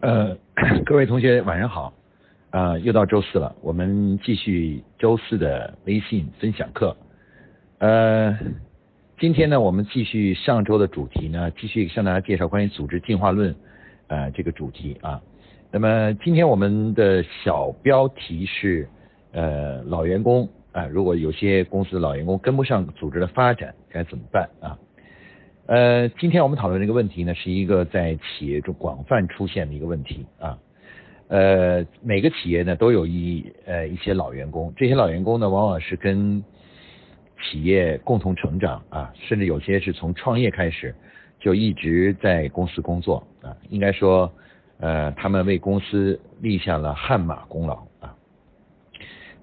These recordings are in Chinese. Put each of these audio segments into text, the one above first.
呃，各位同学晚上好，啊、又到周四了，我们继续周四的微信分享课。呃，今天呢，我们继续上周的主题呢，继续向大家介绍关于组织进化论呃这个主题啊。那么今天我们的小标题是呃老员工啊、如果有些公司老员工跟不上组织的发展，该怎么办啊？呃，今天我们讨论这个问题呢，是一个在企业中广泛出现的一个问题啊。呃，每个企业呢都有一呃一些老员工，这些老员工呢往往是跟企业共同成长啊，甚至有些是从创业开始就一直在公司工作啊。应该说，呃，他们为公司立下了汗马功劳啊。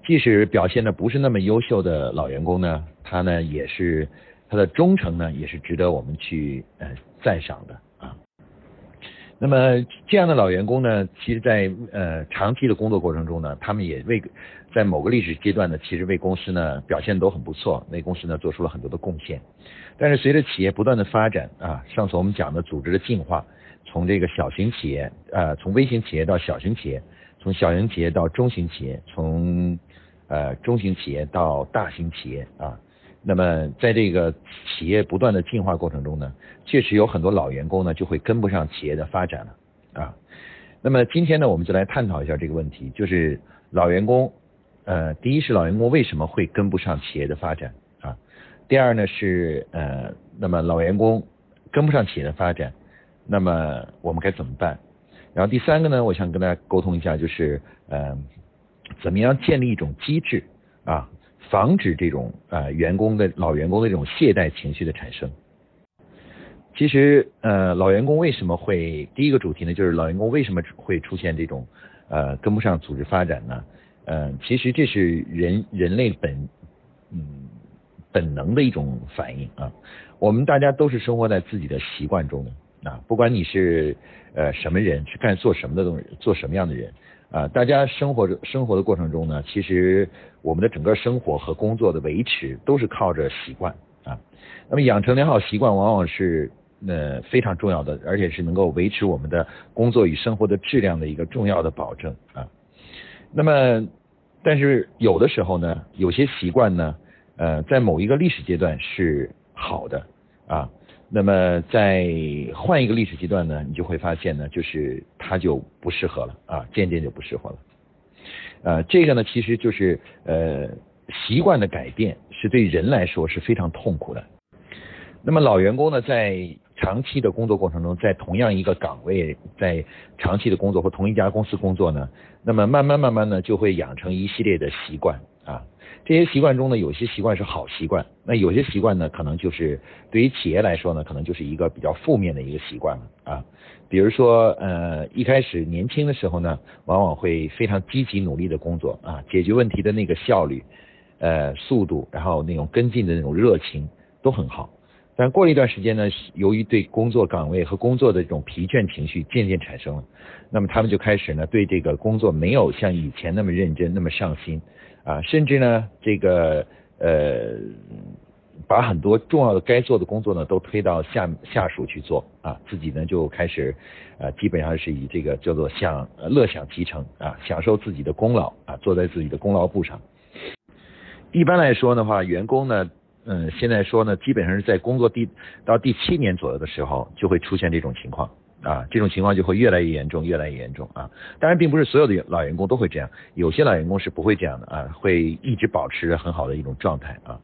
即使表现的不是那么优秀的老员工呢，他呢也是他的忠诚呢，也是值得我们去呃赞赏的啊。那么这样的老员工呢，其实在呃长期的工作过程中呢，他们也为在某个历史阶段呢，其实为公司呢表现都很不错，为公司呢做出了很多的贡献。但是随着企业不断的发展啊，上次我们讲的组织的进化，从这个小型企业呃从微型企业到小型企业，从小型企业到中型企业，从呃中型企业到大型企业啊。那么在这个企业不断的进化过程中呢，确实有很多老员工呢就会跟不上企业的发展了啊。那么今天呢，我们就来探讨一下这个问题，就是老员工，呃，第一是老员工为什么会跟不上企业的发展啊？第二呢是呃，那么老员工跟不上企业的发展，那么我们该怎么办？然后第三个呢，我想跟大家沟通一下，就是呃，怎么样建立一种机制啊？防止这种呃员工的老员工的这种懈怠情绪的产生。其实呃老员工为什么会第一个主题呢？就是老员工为什么会出现这种呃跟不上组织发展呢？呃，其实这是人人类本嗯本能的一种反应啊。我们大家都是生活在自己的习惯中的啊，不管你是呃什么人，是干做什么的东西，做什么样的人。啊，大家生活着生活的过程中呢，其实我们的整个生活和工作的维持都是靠着习惯啊。那么养成良好习惯，往往是呃非常重要的，而且是能够维持我们的工作与生活的质量的一个重要的保证啊。那么，但是有的时候呢，有些习惯呢，呃，在某一个历史阶段是好的啊。那么在换一个历史阶段呢，你就会发现呢，就是它就不适合了啊，渐渐就不适合了。呃，这个呢，其实就是呃习惯的改变是对人来说是非常痛苦的。那么老员工呢，在长期的工作过程中，在同样一个岗位，在长期的工作或同一家公司工作呢，那么慢慢慢慢呢，就会养成一系列的习惯。这些习惯中呢，有些习惯是好习惯，那有些习惯呢，可能就是对于企业来说呢，可能就是一个比较负面的一个习惯了啊。比如说，呃，一开始年轻的时候呢，往往会非常积极努力的工作啊，解决问题的那个效率、呃速度，然后那种跟进的那种热情都很好。但过了一段时间呢，由于对工作岗位和工作的这种疲倦情绪渐渐产生了，那么他们就开始呢，对这个工作没有像以前那么认真、那么上心。啊，甚至呢，这个呃，把很多重要的该做的工作呢，都推到下下属去做啊，自己呢就开始啊，基本上是以这个叫做享乐享其成啊，享受自己的功劳啊，坐在自己的功劳簿上。一般来说的话，员工呢，嗯，现在说呢，基本上是在工作第到第七年左右的时候，就会出现这种情况。啊，这种情况就会越来越严重，越来越严重啊！当然，并不是所有的老员工都会这样，有些老员工是不会这样的啊，会一直保持着很好的一种状态啊。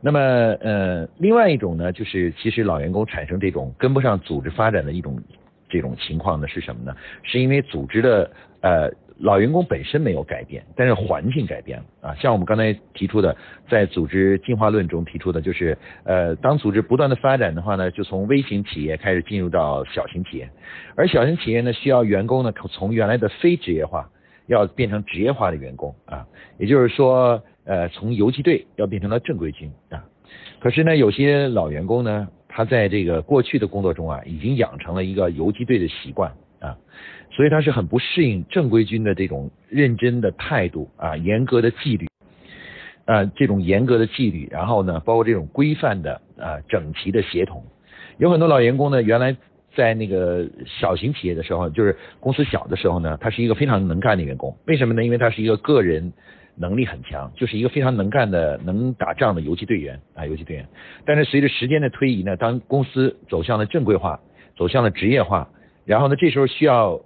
那么，呃，另外一种呢，就是其实老员工产生这种跟不上组织发展的一种这种情况呢，是什么呢？是因为组织的呃。老员工本身没有改变，但是环境改变了啊。像我们刚才提出的，在组织进化论中提出的，就是呃，当组织不断的发展的话呢，就从微型企业开始进入到小型企业，而小型企业呢，需要员工呢从原来的非职业化要变成职业化的员工啊，也就是说，呃，从游击队要变成了正规军啊。可是呢，有些老员工呢，他在这个过去的工作中啊，已经养成了一个游击队的习惯啊。所以他是很不适应正规军的这种认真的态度啊，严格的纪律，啊，这种严格的纪律，然后呢，包括这种规范的啊，整齐的协同。有很多老员工呢，原来在那个小型企业的时候，就是公司小的时候呢，他是一个非常能干的员工。为什么呢？因为他是一个个人能力很强，就是一个非常能干的、能打仗的游击队员啊，游击队员。但是随着时间的推移呢，当公司走向了正规化，走向了职业化，然后呢，这时候需要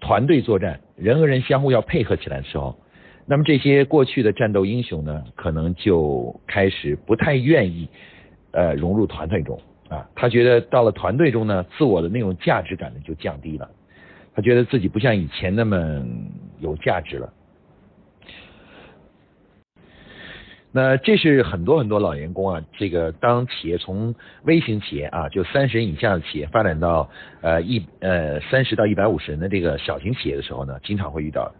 团队作战，人和人相互要配合起来的时候，那么这些过去的战斗英雄呢，可能就开始不太愿意呃融入团队中。啊，他觉得到了团队中呢，自我的那种价值感呢就降低了，他觉得自己不像以前那么有价值了。那这是很多很多老员工啊，这个当企业从微型企业啊，就三十人以下的企业发展到呃一呃三十到一百五十人的这个小型企业的时候呢，经常会遇到的。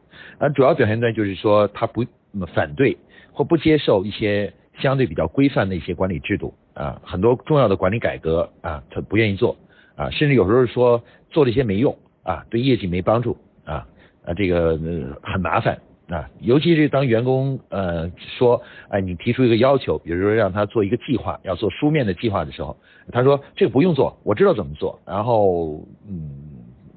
啊，主要表现在就是说他不反对或不接受一些相对比较规范的一些管理制度。啊，很多重要的管理改革啊，他不愿意做啊，甚至有时候说做这些没用啊，对业绩没帮助啊，啊，这个很麻烦啊，尤其是当员工呃说，哎，你提出一个要求，比如说让他做一个计划，要做书面的计划的时候，他说这个不用做，我知道怎么做，然后嗯，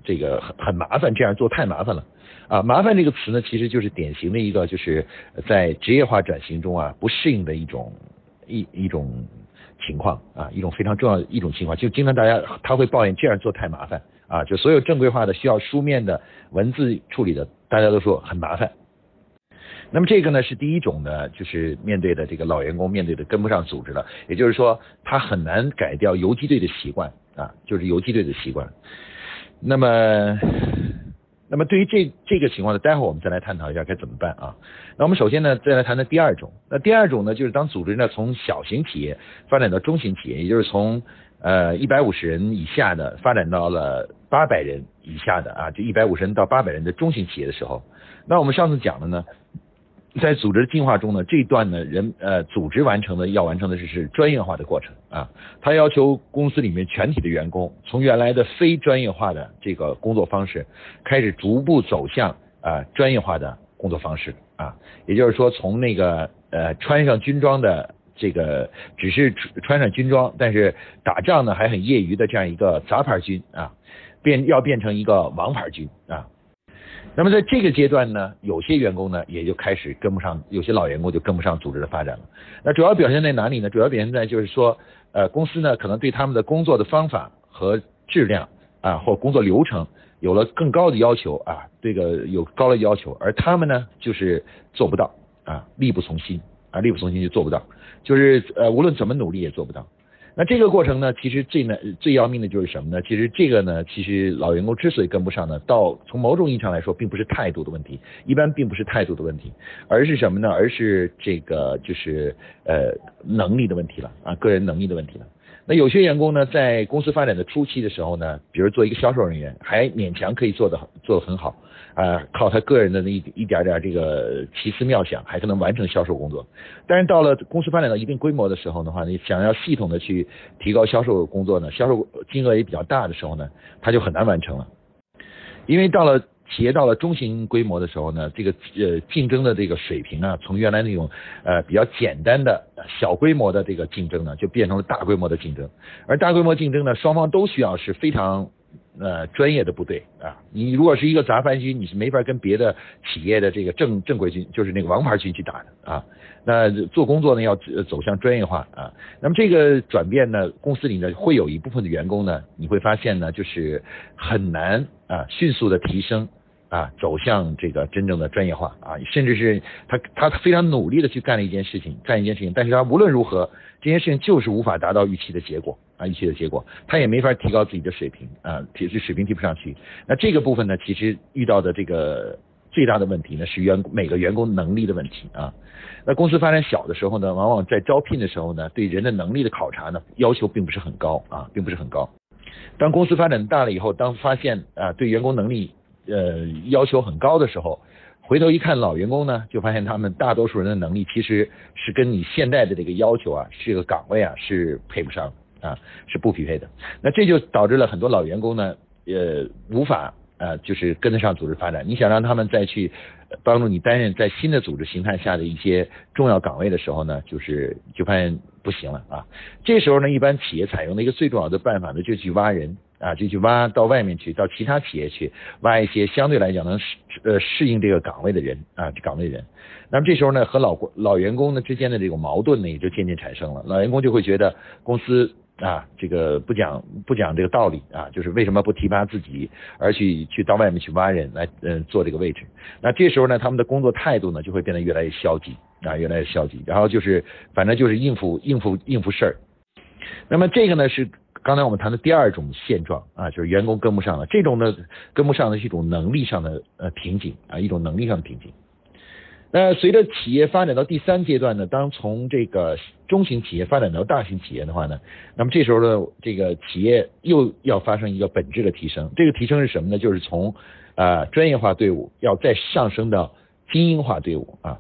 这个很很麻烦，这样做太麻烦了啊，麻烦这个词呢，其实就是典型的一个就是在职业化转型中啊不适应的一种一一种。情况啊，一种非常重要的一种情况，就经常大家他会抱怨这样做太麻烦啊，就所有正规化的需要书面的文字处理的，大家都说很麻烦。那么这个呢是第一种呢，就是面对的这个老员工面对的跟不上组织了，也就是说他很难改掉游击队的习惯啊，就是游击队的习惯。那么。那么对于这这个情况呢，待会儿我们再来探讨一下该怎么办啊。那我们首先呢，再来谈谈第二种。那第二种呢，就是当组织呢从小型企业发展到中型企业，也就是从呃一百五十人以下的发展到了八百人以下的啊，就一百五十人到八百人的中型企业的时候，那我们上次讲的呢。在组织进化中呢，这段呢，人呃，组织完成的要完成的是是专业化的过程啊。他要求公司里面全体的员工从原来的非专业化的这个工作方式，开始逐步走向啊专业化的工作方式啊。也就是说，从那个呃穿上军装的这个只是穿上军装，但是打仗呢还很业余的这样一个杂牌军啊，变要变成一个王牌军啊。那么在这个阶段呢，有些员工呢也就开始跟不上，有些老员工就跟不上组织的发展了。那主要表现在哪里呢？主要表现在就是说，呃，公司呢可能对他们的工作的方法和质量啊，或工作流程有了更高的要求啊，这个有高的要求，而他们呢就是做不到啊，力不从心啊，力不从心就做不到，就是呃无论怎么努力也做不到。那这个过程呢，其实最难、最要命的就是什么呢？其实这个呢，其实老员工之所以跟不上呢，到从某种意义上来说，并不是态度的问题，一般并不是态度的问题，而是什么呢？而是这个就是呃能力的问题了啊，个人能力的问题了。那有些员工呢，在公司发展的初期的时候呢，比如做一个销售人员，还勉强可以做得做得很好。啊，靠他个人的那一一点点这个奇思妙想，还可能完成销售工作。但是到了公司发展到一定规模的时候的话，你想要系统的去提高销售工作呢，销售金额也比较大的时候呢，他就很难完成了。因为到了企业到了中型规模的时候呢，这个呃竞争的这个水平啊，从原来那种呃比较简单的小规模的这个竞争呢，就变成了大规模的竞争。而大规模竞争呢，双方都需要是非常。呃，专业的部队啊，你如果是一个杂牌军，你是没法跟别的企业的这个正正规军，就是那个王牌军去打的啊。那做工作呢，要走向专业化啊。那么这个转变呢，公司里呢会有一部分的员工呢，你会发现呢，就是很难啊，迅速的提升啊，走向这个真正的专业化啊，甚至是他他非常努力的去干了一件事情，干一件事情，但是他无论如何，这件事情就是无法达到预期的结果。啊，预期的结果，他也没法提高自己的水平啊，提这水平提不上去。那这个部分呢，其实遇到的这个最大的问题呢，是员每个员工能力的问题啊。那公司发展小的时候呢，往往在招聘的时候呢，对人的能力的考察呢，要求并不是很高啊，并不是很高。当公司发展大了以后，当发现啊，对员工能力呃要求很高的时候，回头一看老员工呢，就发现他们大多数人的能力其实是跟你现在的这个要求啊，这个岗位啊是配不上。啊，是不匹配的。那这就导致了很多老员工呢，呃，无法啊，就是跟得上组织发展。你想让他们再去帮助你担任在新的组织形态下的一些重要岗位的时候呢，就是就发现不行了啊。这时候呢，一般企业采用的一个最重要的办法呢，就去挖人啊，就去挖到外面去，到其他企业去挖一些相对来讲能适呃适应这个岗位的人啊，岗位人。那么这时候呢，和老老员工呢之间的这种矛盾呢，也就渐渐产生了。老员工就会觉得公司啊，这个不讲不讲这个道理啊，就是为什么不提拔自己，而去去到外面去挖人来嗯做这个位置？那这时候呢，他们的工作态度呢就会变得越来越消极啊，越来越消极。然后就是反正就是应付应付应付事儿。那么这个呢是刚才我们谈的第二种现状啊，就是员工跟不上了。这种呢跟不上的是一种能力上的呃瓶颈啊，一种能力上的瓶颈。那随着企业发展到第三阶段呢，当从这个中型企业发展到大型企业的话呢，那么这时候呢，这个企业又要发生一个本质的提升。这个提升是什么呢？就是从啊专业化队伍要再上升到精英化队伍啊。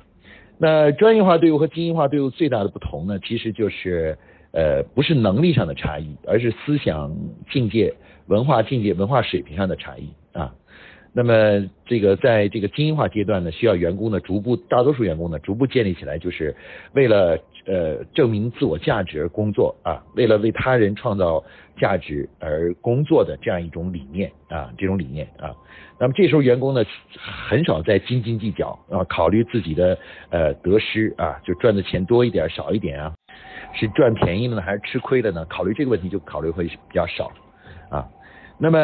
那专业化队伍和精英化队伍最大的不同呢，其实就是呃不是能力上的差异，而是思想境界、文化境界、文化水平上的差异啊。那么这个在这个精英化阶段呢，需要员工呢逐步，大多数员工呢逐步建立起来，就是为了呃证明自我价值而工作啊，为了为他人创造价值而工作的这样一种理念啊，这种理念啊。那么这时候员工呢很少再斤斤计较啊，考虑自己的呃得失啊，就赚的钱多一点少一点啊，是赚便宜了呢还是吃亏了呢？考虑这个问题就考虑会比较少啊。那么。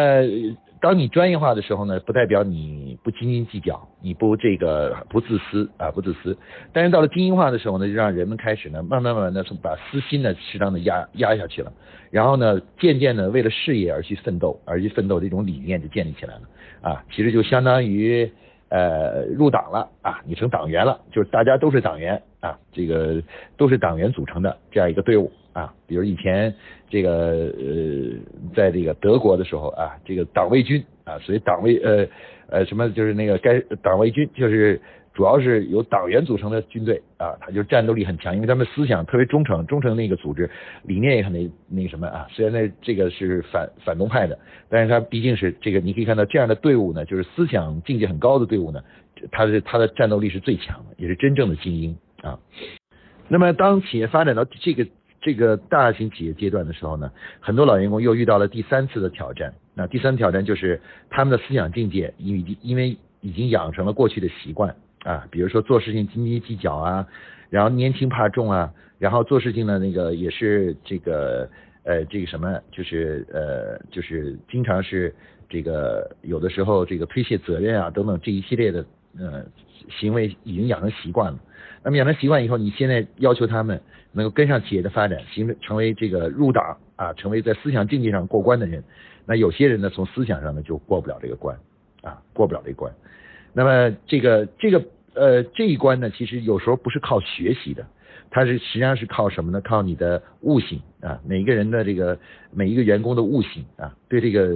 当你专业化的时候呢，不代表你不斤斤计较，你不这个不自私啊，不自私。但是到了精英化的时候呢，就让人们开始呢，慢慢慢慢的把私心呢适当的压压下去了，然后呢，渐渐的为了事业而去奋斗，而去奋斗这种理念就建立起来了啊。其实就相当于呃入党了啊，你成党员了，就是大家都是党员啊，这个都是党员组成的这样一个队伍。啊，比如以前这个呃，在这个德国的时候啊，这个党卫军啊，所以党卫呃呃什么就是那个该党卫军就是主要是由党员组成的军队啊，他就战斗力很强，因为他们思想特别忠诚，忠诚那个组织理念也很那那个什么啊，虽然那这个是反反动派的，但是他毕竟是这个你可以看到这样的队伍呢，就是思想境界很高的队伍呢，他是他的战斗力是最强的，也是真正的精英啊。那么当企业发展到这个。这个大型企业阶段的时候呢，很多老员工又遇到了第三次的挑战。那第三挑战就是他们的思想境界，因为因为已经养成了过去的习惯啊，比如说做事情斤斤计较啊，然后年轻怕重啊，然后做事情呢那个也是这个呃这个什么，就是呃就是经常是这个有的时候这个推卸责任啊等等这一系列的呃行为已经养成习惯了。那么养成习惯以后，你现在要求他们能够跟上企业的发展，形成成为这个入党啊，成为在思想境界上过关的人。那有些人呢，从思想上呢就过不了这个关啊，过不了这关。那么这个这个呃这一关呢，其实有时候不是靠学习的，它是实际上是靠什么呢？靠你的悟性啊，每一个人的这个每一个员工的悟性啊，对这个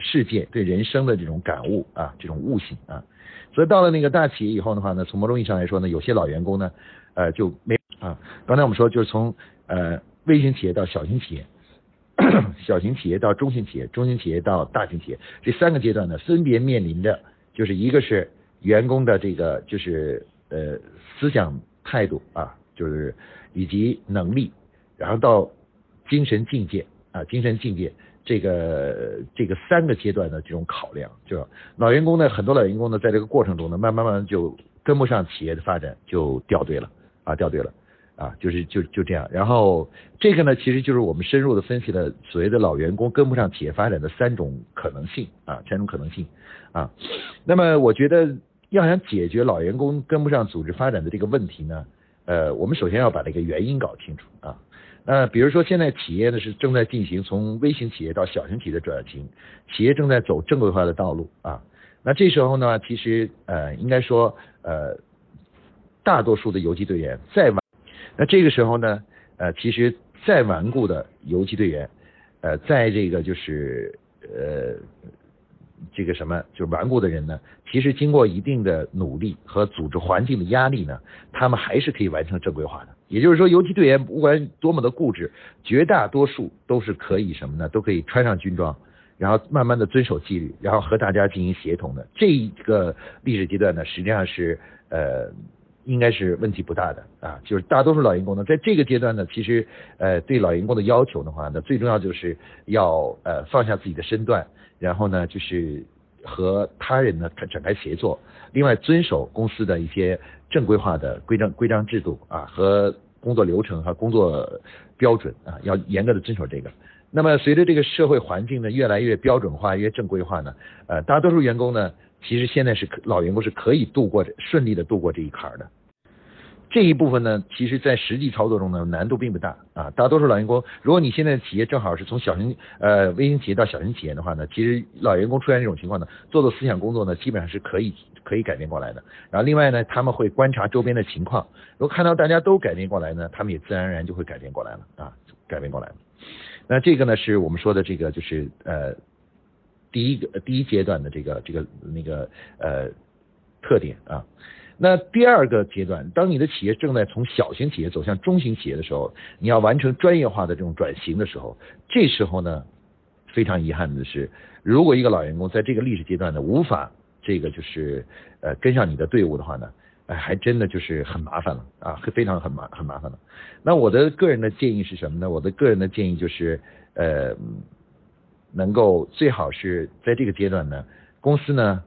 世界、对人生的这种感悟啊，这种悟性啊。所以到了那个大企业以后的话呢，从某种意义上来说呢，有些老员工呢，呃，就没啊。刚才我们说，就是从呃微型企业到小型企业，小型企业到中型企业，中型企业到大型企业，这三个阶段呢，分别面临着就是一个是员工的这个就是呃思想态度啊，就是以及能力，然后到精神境界啊，精神境界。这个这个三个阶段的这种考量，就老员工呢，很多老员工呢，在这个过程中呢，慢慢慢就跟不上企业的发展，就掉队了啊，掉队了啊，就是就就这样。然后这个呢，其实就是我们深入的分析了所谓的老员工跟不上企业发展的三种可能性啊，三种可能性啊。那么我觉得要想解决老员工跟不上组织发展的这个问题呢，呃，我们首先要把这个原因搞清楚啊。呃，比如说现在企业呢是正在进行从微型企业到小型企业的转型，企业正在走正规化的道路啊。那这时候呢，其实呃应该说呃大多数的游击队员再顽，那这个时候呢呃其实再顽固的游击队员呃在这个就是呃这个什么就是顽固的人呢，其实经过一定的努力和组织环境的压力呢，他们还是可以完成正规化的。也就是说，游击队员不管多么的固执，绝大多数都是可以什么呢？都可以穿上军装，然后慢慢的遵守纪律，然后和大家进行协同的。这一个历史阶段呢，实际上是呃应该是问题不大的啊。就是大多数老员工呢，在这个阶段呢，其实呃对老员工的要求的话呢，最重要就是要呃放下自己的身段，然后呢就是和他人呢展开协作，另外遵守公司的一些正规化的规章规章制度啊和工作流程和工作标准啊，要严格的遵守这个。那么随着这个社会环境呢越来越标准化、越正规化呢，呃，大多数员工呢，其实现在是老员工是可以度过顺利的度过这一坎儿的。这一部分呢，其实在实际操作中呢，难度并不大啊。大多数老员工，如果你现在企业正好是从小型呃微型企业到小型企业的话呢，其实老员工出现这种情况呢，做做思想工作呢，基本上是可以可以改变过来的。然后另外呢，他们会观察周边的情况，如果看到大家都改变过来呢，他们也自然而然就会改变过来了啊，改变过来了。那这个呢，是我们说的这个就是呃第一个第一阶段的这个这个那个呃特点啊。那第二个阶段，当你的企业正在从小型企业走向中型企业的时候，你要完成专业化的这种转型的时候，这时候呢，非常遗憾的是，如果一个老员工在这个历史阶段呢无法这个就是呃跟上你的队伍的话呢。哎，还真的就是很麻烦了啊，非常很麻很麻烦了。那我的个人的建议是什么呢？我的个人的建议就是，呃，能够最好是在这个阶段呢，公司呢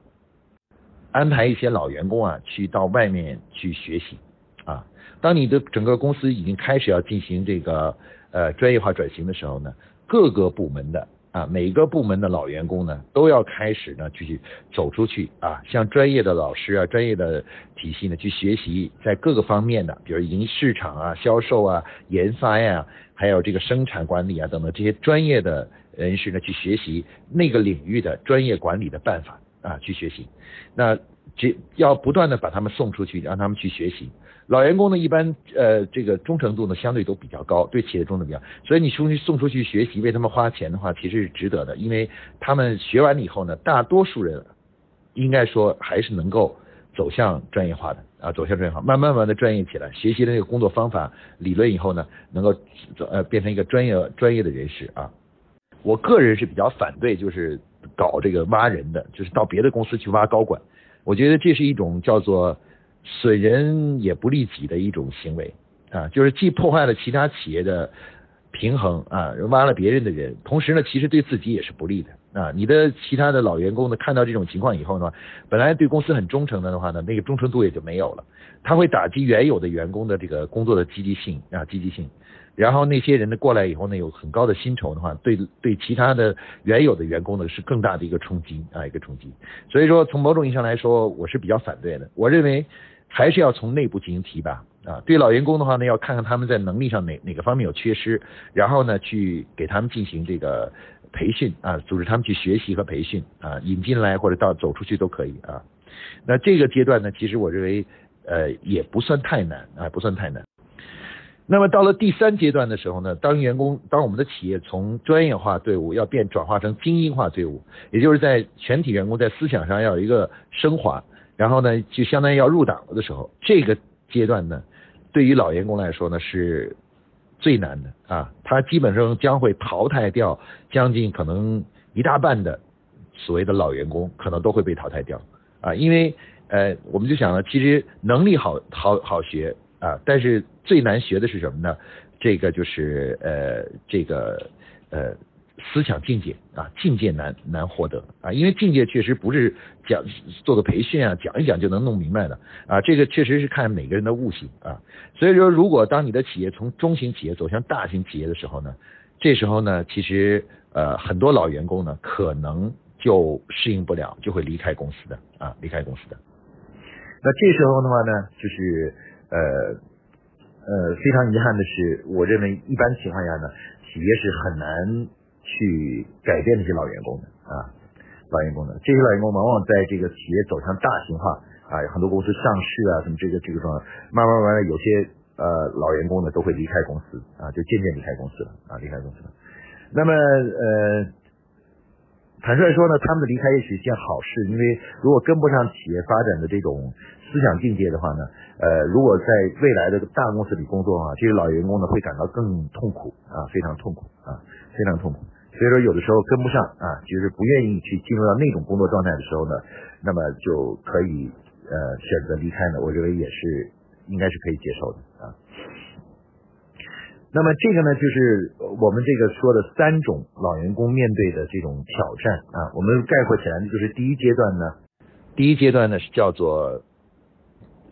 安排一些老员工啊去到外面去学习啊。当你的整个公司已经开始要进行这个呃专业化转型的时候呢，各个部门的。啊，每个部门的老员工呢，都要开始呢，去走出去啊，向专业的老师啊、专业的体系呢去学习，在各个方面的，比如营市场啊、销售啊、研发呀，还有这个生产管理啊等等这些专业的人士呢，去学习那个领域的专业管理的办法啊，去学习。那这要不断的把他们送出去，让他们去学习。老员工呢，一般呃这个忠诚度呢相对都比较高，对企业忠诚比较，所以你出去送出去学习，为他们花钱的话，其实是值得的，因为他们学完了以后呢，大多数人应该说还是能够走向专业化的啊，走向专业化，慢慢慢的专业起来，学习的那个工作方法理论以后呢，能够呃变成一个专业专业的人士啊。我个人是比较反对就是搞这个挖人的，就是到别的公司去挖高管，我觉得这是一种叫做。损人也不利己的一种行为啊，就是既破坏了其他企业的平衡啊，挖了别人的人，同时呢，其实对自己也是不利的啊。你的其他的老员工呢，看到这种情况以后呢，本来对公司很忠诚的的话呢，那个忠诚度也就没有了，他会打击原有的员工的这个工作的积极性啊，积极性。然后那些人呢过来以后呢，有很高的薪酬的话，对对其他的原有的员工呢是更大的一个冲击啊，一个冲击。所以说，从某种意义上来说，我是比较反对的。我认为。还是要从内部进行提拔啊，对老员工的话呢，要看看他们在能力上哪哪个方面有缺失，然后呢，去给他们进行这个培训啊，组织他们去学习和培训啊，引进来或者到走出去都可以啊。那这个阶段呢，其实我认为呃也不算太难啊，不算太难。那么到了第三阶段的时候呢，当员工当我们的企业从专业化队伍要变转化成精英化队伍，也就是在全体员工在思想上要有一个升华。然后呢，就相当于要入党了的时候，这个阶段呢，对于老员工来说呢是最难的啊，它基本上将会淘汰掉将近可能一大半的所谓的老员工，可能都会被淘汰掉啊，因为呃，我们就想了，其实能力好好好学啊，但是最难学的是什么呢？这个就是呃，这个呃。思想境界啊，境界难难获得啊，因为境界确实不是讲做个培训啊，讲一讲就能弄明白的啊，这个确实是看每个人的悟性啊。所以说，如果当你的企业从中型企业走向大型企业的时候呢，这时候呢，其实呃很多老员工呢可能就适应不了，就会离开公司的啊，离开公司的。那这时候的话呢，就是呃呃非常遗憾的是，我认为一般情况下呢，企业是很难。去改变那些老员工的啊，老员工的这些老员工往往在这个企业走向大型化啊，很多公司上市啊，什么这个这个状，慢慢慢慢有些呃老员工呢都会离开公司啊，就渐渐离开公司了啊，离开公司了。那么呃，坦率说呢，他们的离开也许是件好事，因为如果跟不上企业发展的这种思想境界的话呢，呃，如果在未来的大公司里工作啊，这些老员工呢会感到更痛苦啊，非常痛苦啊，非常痛苦。所以说，有的时候跟不上啊，就是不愿意去进入到那种工作状态的时候呢，那么就可以呃选择离开呢。我认为也是应该是可以接受的啊。那么这个呢，就是我们这个说的三种老员工面对的这种挑战啊。我们概括起来呢，就是第一阶段呢，第一阶段呢是叫做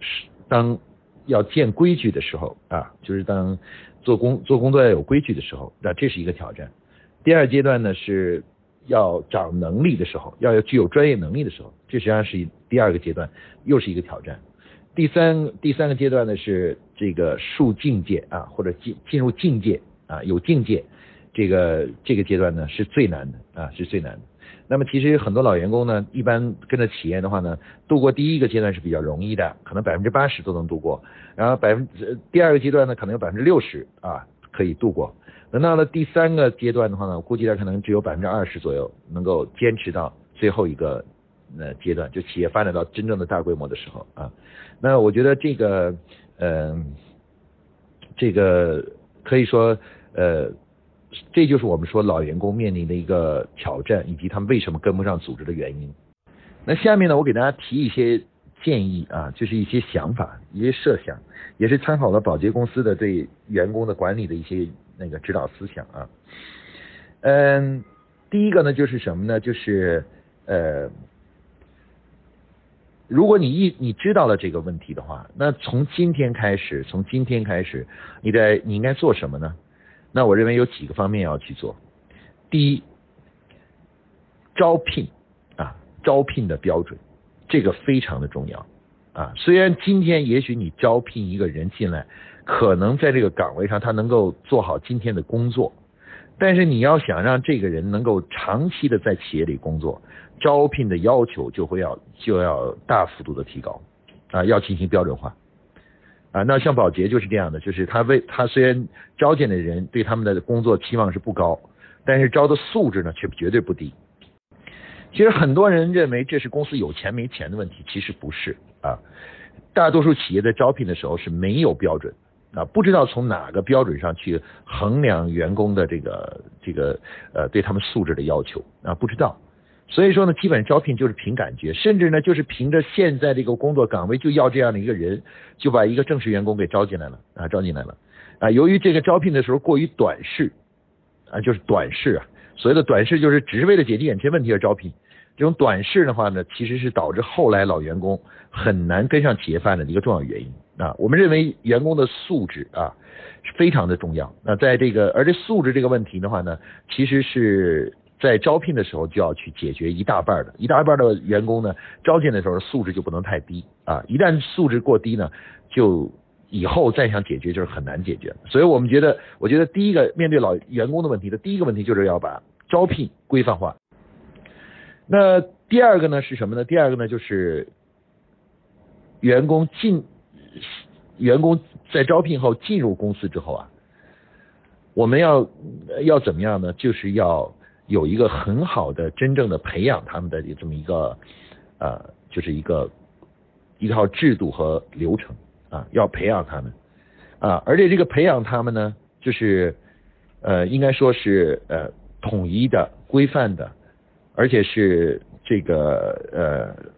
是当要建规矩的时候啊，就是当做工做工作要有规矩的时候，那这是一个挑战。第二阶段呢是要长能力的时候，要有具有专业能力的时候，这实际上是第二个阶段，又是一个挑战。第三第三个阶段呢是这个树境界啊，或者进进入境界啊，有境界，这个这个阶段呢是最难的啊，是最难的。那么其实很多老员工呢，一般跟着企业的话呢，度过第一个阶段是比较容易的，可能百分之八十都能度过。然后百分之第二个阶段呢，可能有百分之六十啊可以度过。等到了第三个阶段的话呢，我估计他可能只有百分之二十左右能够坚持到最后一个呃阶段，就企业发展到真正的大规模的时候啊。那我觉得这个，呃，这个可以说，呃，这就是我们说老员工面临的一个挑战，以及他们为什么跟不上组织的原因。那下面呢，我给大家提一些建议啊，就是一些想法、一些设想，也是参考了保洁公司的对员工的管理的一些那个指导思想啊。嗯，第一个呢，就是什么呢？就是呃。如果你一你知道了这个问题的话，那从今天开始，从今天开始，你的你应该做什么呢？那我认为有几个方面要去做。第一，招聘啊，招聘的标准，这个非常的重要啊。虽然今天也许你招聘一个人进来，可能在这个岗位上他能够做好今天的工作，但是你要想让这个人能够长期的在企业里工作。招聘的要求就会要就要大幅度的提高啊，要进行标准化啊。那像保洁就是这样的，就是他为他虽然招进的人对他们的工作期望是不高，但是招的素质呢却绝对不低。其实很多人认为这是公司有钱没钱的问题，其实不是啊。大多数企业在招聘的时候是没有标准啊，不知道从哪个标准上去衡量员工的这个这个呃对他们素质的要求啊，不知道。所以说呢，基本招聘就是凭感觉，甚至呢就是凭着现在这个工作岗位就要这样的一个人，就把一个正式员工给招进来了啊，招进来了啊。由于这个招聘的时候过于短视啊，就是短视啊，所谓的短视就是只是为了解决眼前问题而招聘。这种短视的话呢，其实是导致后来老员工很难跟上企业发展的一个重要原因啊。我们认为员工的素质啊是非常的重要。那在这个而这素质这个问题的话呢，其实是。在招聘的时候就要去解决一大半的，一大半的员工呢，招进的时候素质就不能太低啊，一旦素质过低呢，就以后再想解决就是很难解决。所以我们觉得，我觉得第一个面对老员工的问题的第一个问题就是要把招聘规范化。那第二个呢是什么呢？第二个呢就是员工进，员工在招聘后进入公司之后啊，我们要要怎么样呢？就是要。有一个很好的、真正的培养他们的这么一个，呃，就是一个一套制度和流程啊，要培养他们啊，而且这个培养他们呢，就是呃，应该说是呃统一的、规范的，而且是这个呃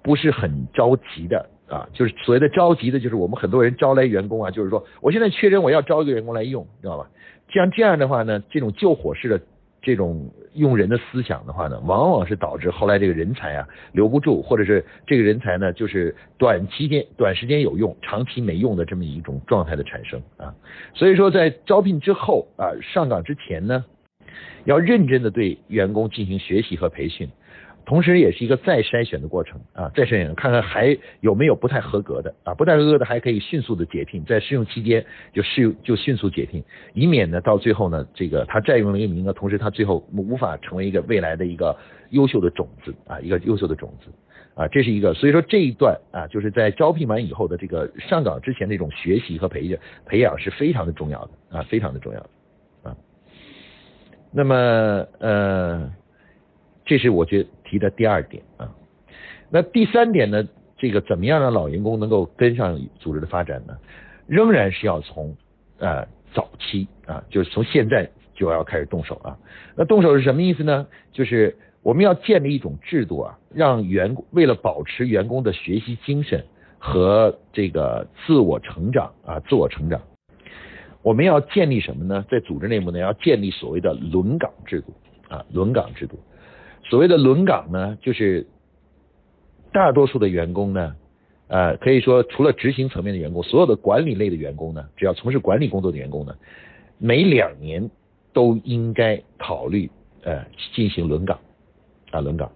不是很着急的啊，就是所谓的着急的，就是我们很多人招来员工啊，就是说我现在缺人，我要招一个员工来用，知道吧？像这样的话呢，这种救火式的。这种用人的思想的话呢，往往是导致后来这个人才啊留不住，或者是这个人才呢就是短期间、短时间有用，长期没用的这么一种状态的产生啊。所以说，在招聘之后啊，上岗之前呢，要认真的对员工进行学习和培训。同时，也是一个再筛选的过程啊，再筛选看看还有没有不太合格的啊，不太合格的还可以迅速的解聘，在试用期间就试用就迅速解聘，以免呢到最后呢这个他占用了一个名额，同时他最后无法成为一个未来的一个优秀的种子啊，一个优秀的种子啊，这是一个，所以说这一段啊，就是在招聘完以后的这个上岗之前那种学习和培养培养是非常的重要的啊，非常的重要的，那么呃。这是我觉得提的第二点啊，那第三点呢？这个怎么样让老员工能够跟上组织的发展呢？仍然是要从呃早期啊，就是从现在就要开始动手啊。那动手是什么意思呢？就是我们要建立一种制度啊，让员为了保持员工的学习精神和这个自我成长啊，自我成长。我们要建立什么呢？在组织内部呢，要建立所谓的轮岗制度啊，轮岗制度。所谓的轮岗呢，就是大多数的员工呢，呃，可以说除了执行层面的员工，所有的管理类的员工呢，只要从事管理工作的员工呢，每两年都应该考虑呃进行轮岗啊，轮岗。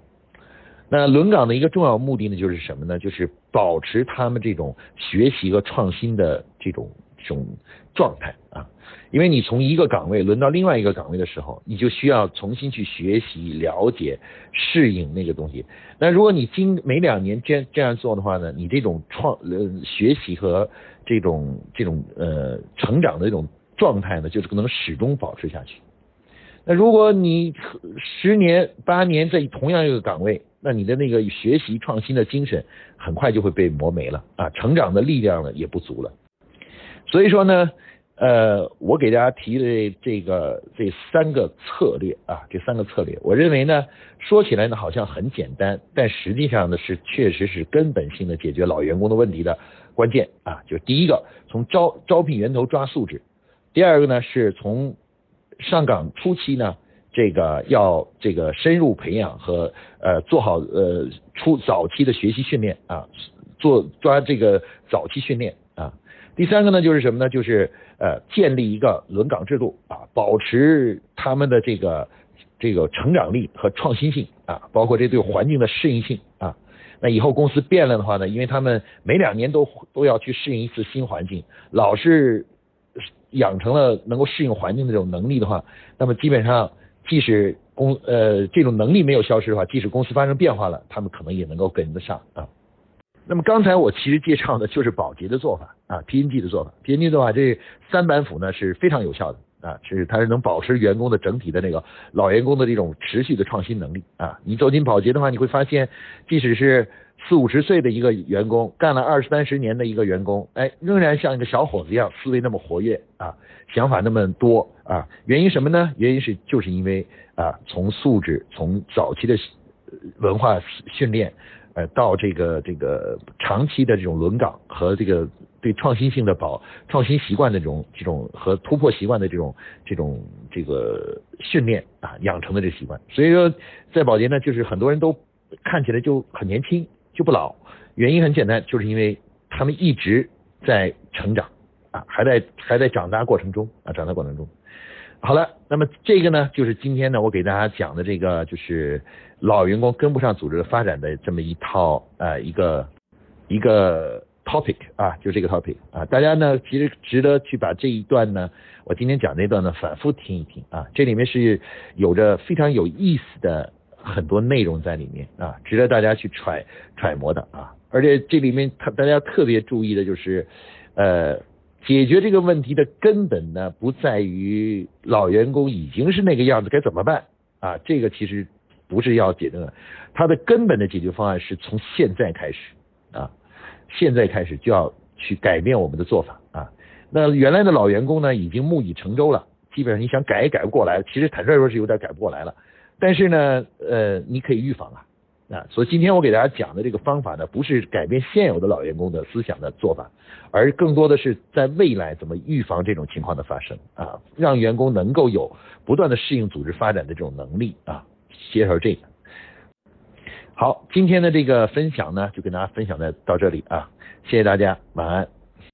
那轮岗的一个重要目的呢，就是什么呢？就是保持他们这种学习和创新的这种种状态啊。因为你从一个岗位轮到另外一个岗位的时候，你就需要重新去学习、了解、适应那个东西。那如果你今每两年这样这样做的话呢，你这种创呃学习和这种这种呃成长的这种状态呢，就是可能始终保持下去。那如果你十年八年在同样一个岗位，那你的那个学习创新的精神很快就会被磨没了啊，成长的力量呢也不足了。所以说呢，呃，我给大家提的这个这三个策略啊，这三个策略，我认为呢，说起来呢好像很简单，但实际上呢是确实是根本性的解决老员工的问题的关键啊。就第一个，从招招聘源头抓素质；第二个呢，是从上岗初期呢。这个要这个深入培养和呃做好呃初早期的学习训练啊，做抓这个早期训练。第三个呢就是什么呢？就是呃建立一个轮岗制度啊，保持他们的这个这个成长力和创新性啊，包括这对环境的适应性啊。那以后公司变了的话呢，因为他们每两年都都要去适应一次新环境，老是养成了能够适应环境的这种能力的话，那么基本上。即使公呃这种能力没有消失的话，即使公司发生变化了，他们可能也能够跟得上啊。那么刚才我其实介绍的就是保洁的做法啊，P&G 的做法，P&G 的做法这三板斧呢是非常有效的啊，是它是能保持员工的整体的那个老员工的这种持续的创新能力啊。你走进保洁的话，你会发现，即使是四五十岁的一个员工，干了二三十年的一个员工，哎，仍然像一个小伙子一样，思维那么活跃啊，想法那么多啊。原因什么呢？原因是就是因为啊，从素质，从早期的文化训练，呃，到这个这个长期的这种轮岗和这个对创新性的保创新习惯的这种这种和突破习惯的这种这种这个训练啊，养成的这习惯。所以说，在保洁呢，就是很多人都看起来就很年轻。就不老，原因很简单，就是因为他们一直在成长啊，还在还在长大过程中啊，长大过程中。好了，那么这个呢，就是今天呢，我给大家讲的这个，就是老员工跟不上组织的发展的这么一套呃一个一个 topic 啊，就这个 topic 啊，大家呢其实值得去把这一段呢，我今天讲这段呢反复听一听啊，这里面是有着非常有意思的。很多内容在里面啊，值得大家去揣揣摩的啊。而且这里面特大家特别注意的就是，呃，解决这个问题的根本呢，不在于老员工已经是那个样子该怎么办啊。这个其实不是要解决的，它的根本的解决方案是从现在开始啊，现在开始就要去改变我们的做法啊。那原来的老员工呢，已经木已成舟了，基本上你想改也改不过来，其实坦率说是有点改不过来了。但是呢，呃，你可以预防啊，啊，所以今天我给大家讲的这个方法呢，不是改变现有的老员工的思想的做法，而更多的是在未来怎么预防这种情况的发生啊，让员工能够有不断的适应组织发展的这种能力啊，介绍这个。好，今天的这个分享呢，就跟大家分享在到这里啊，谢谢大家，晚安。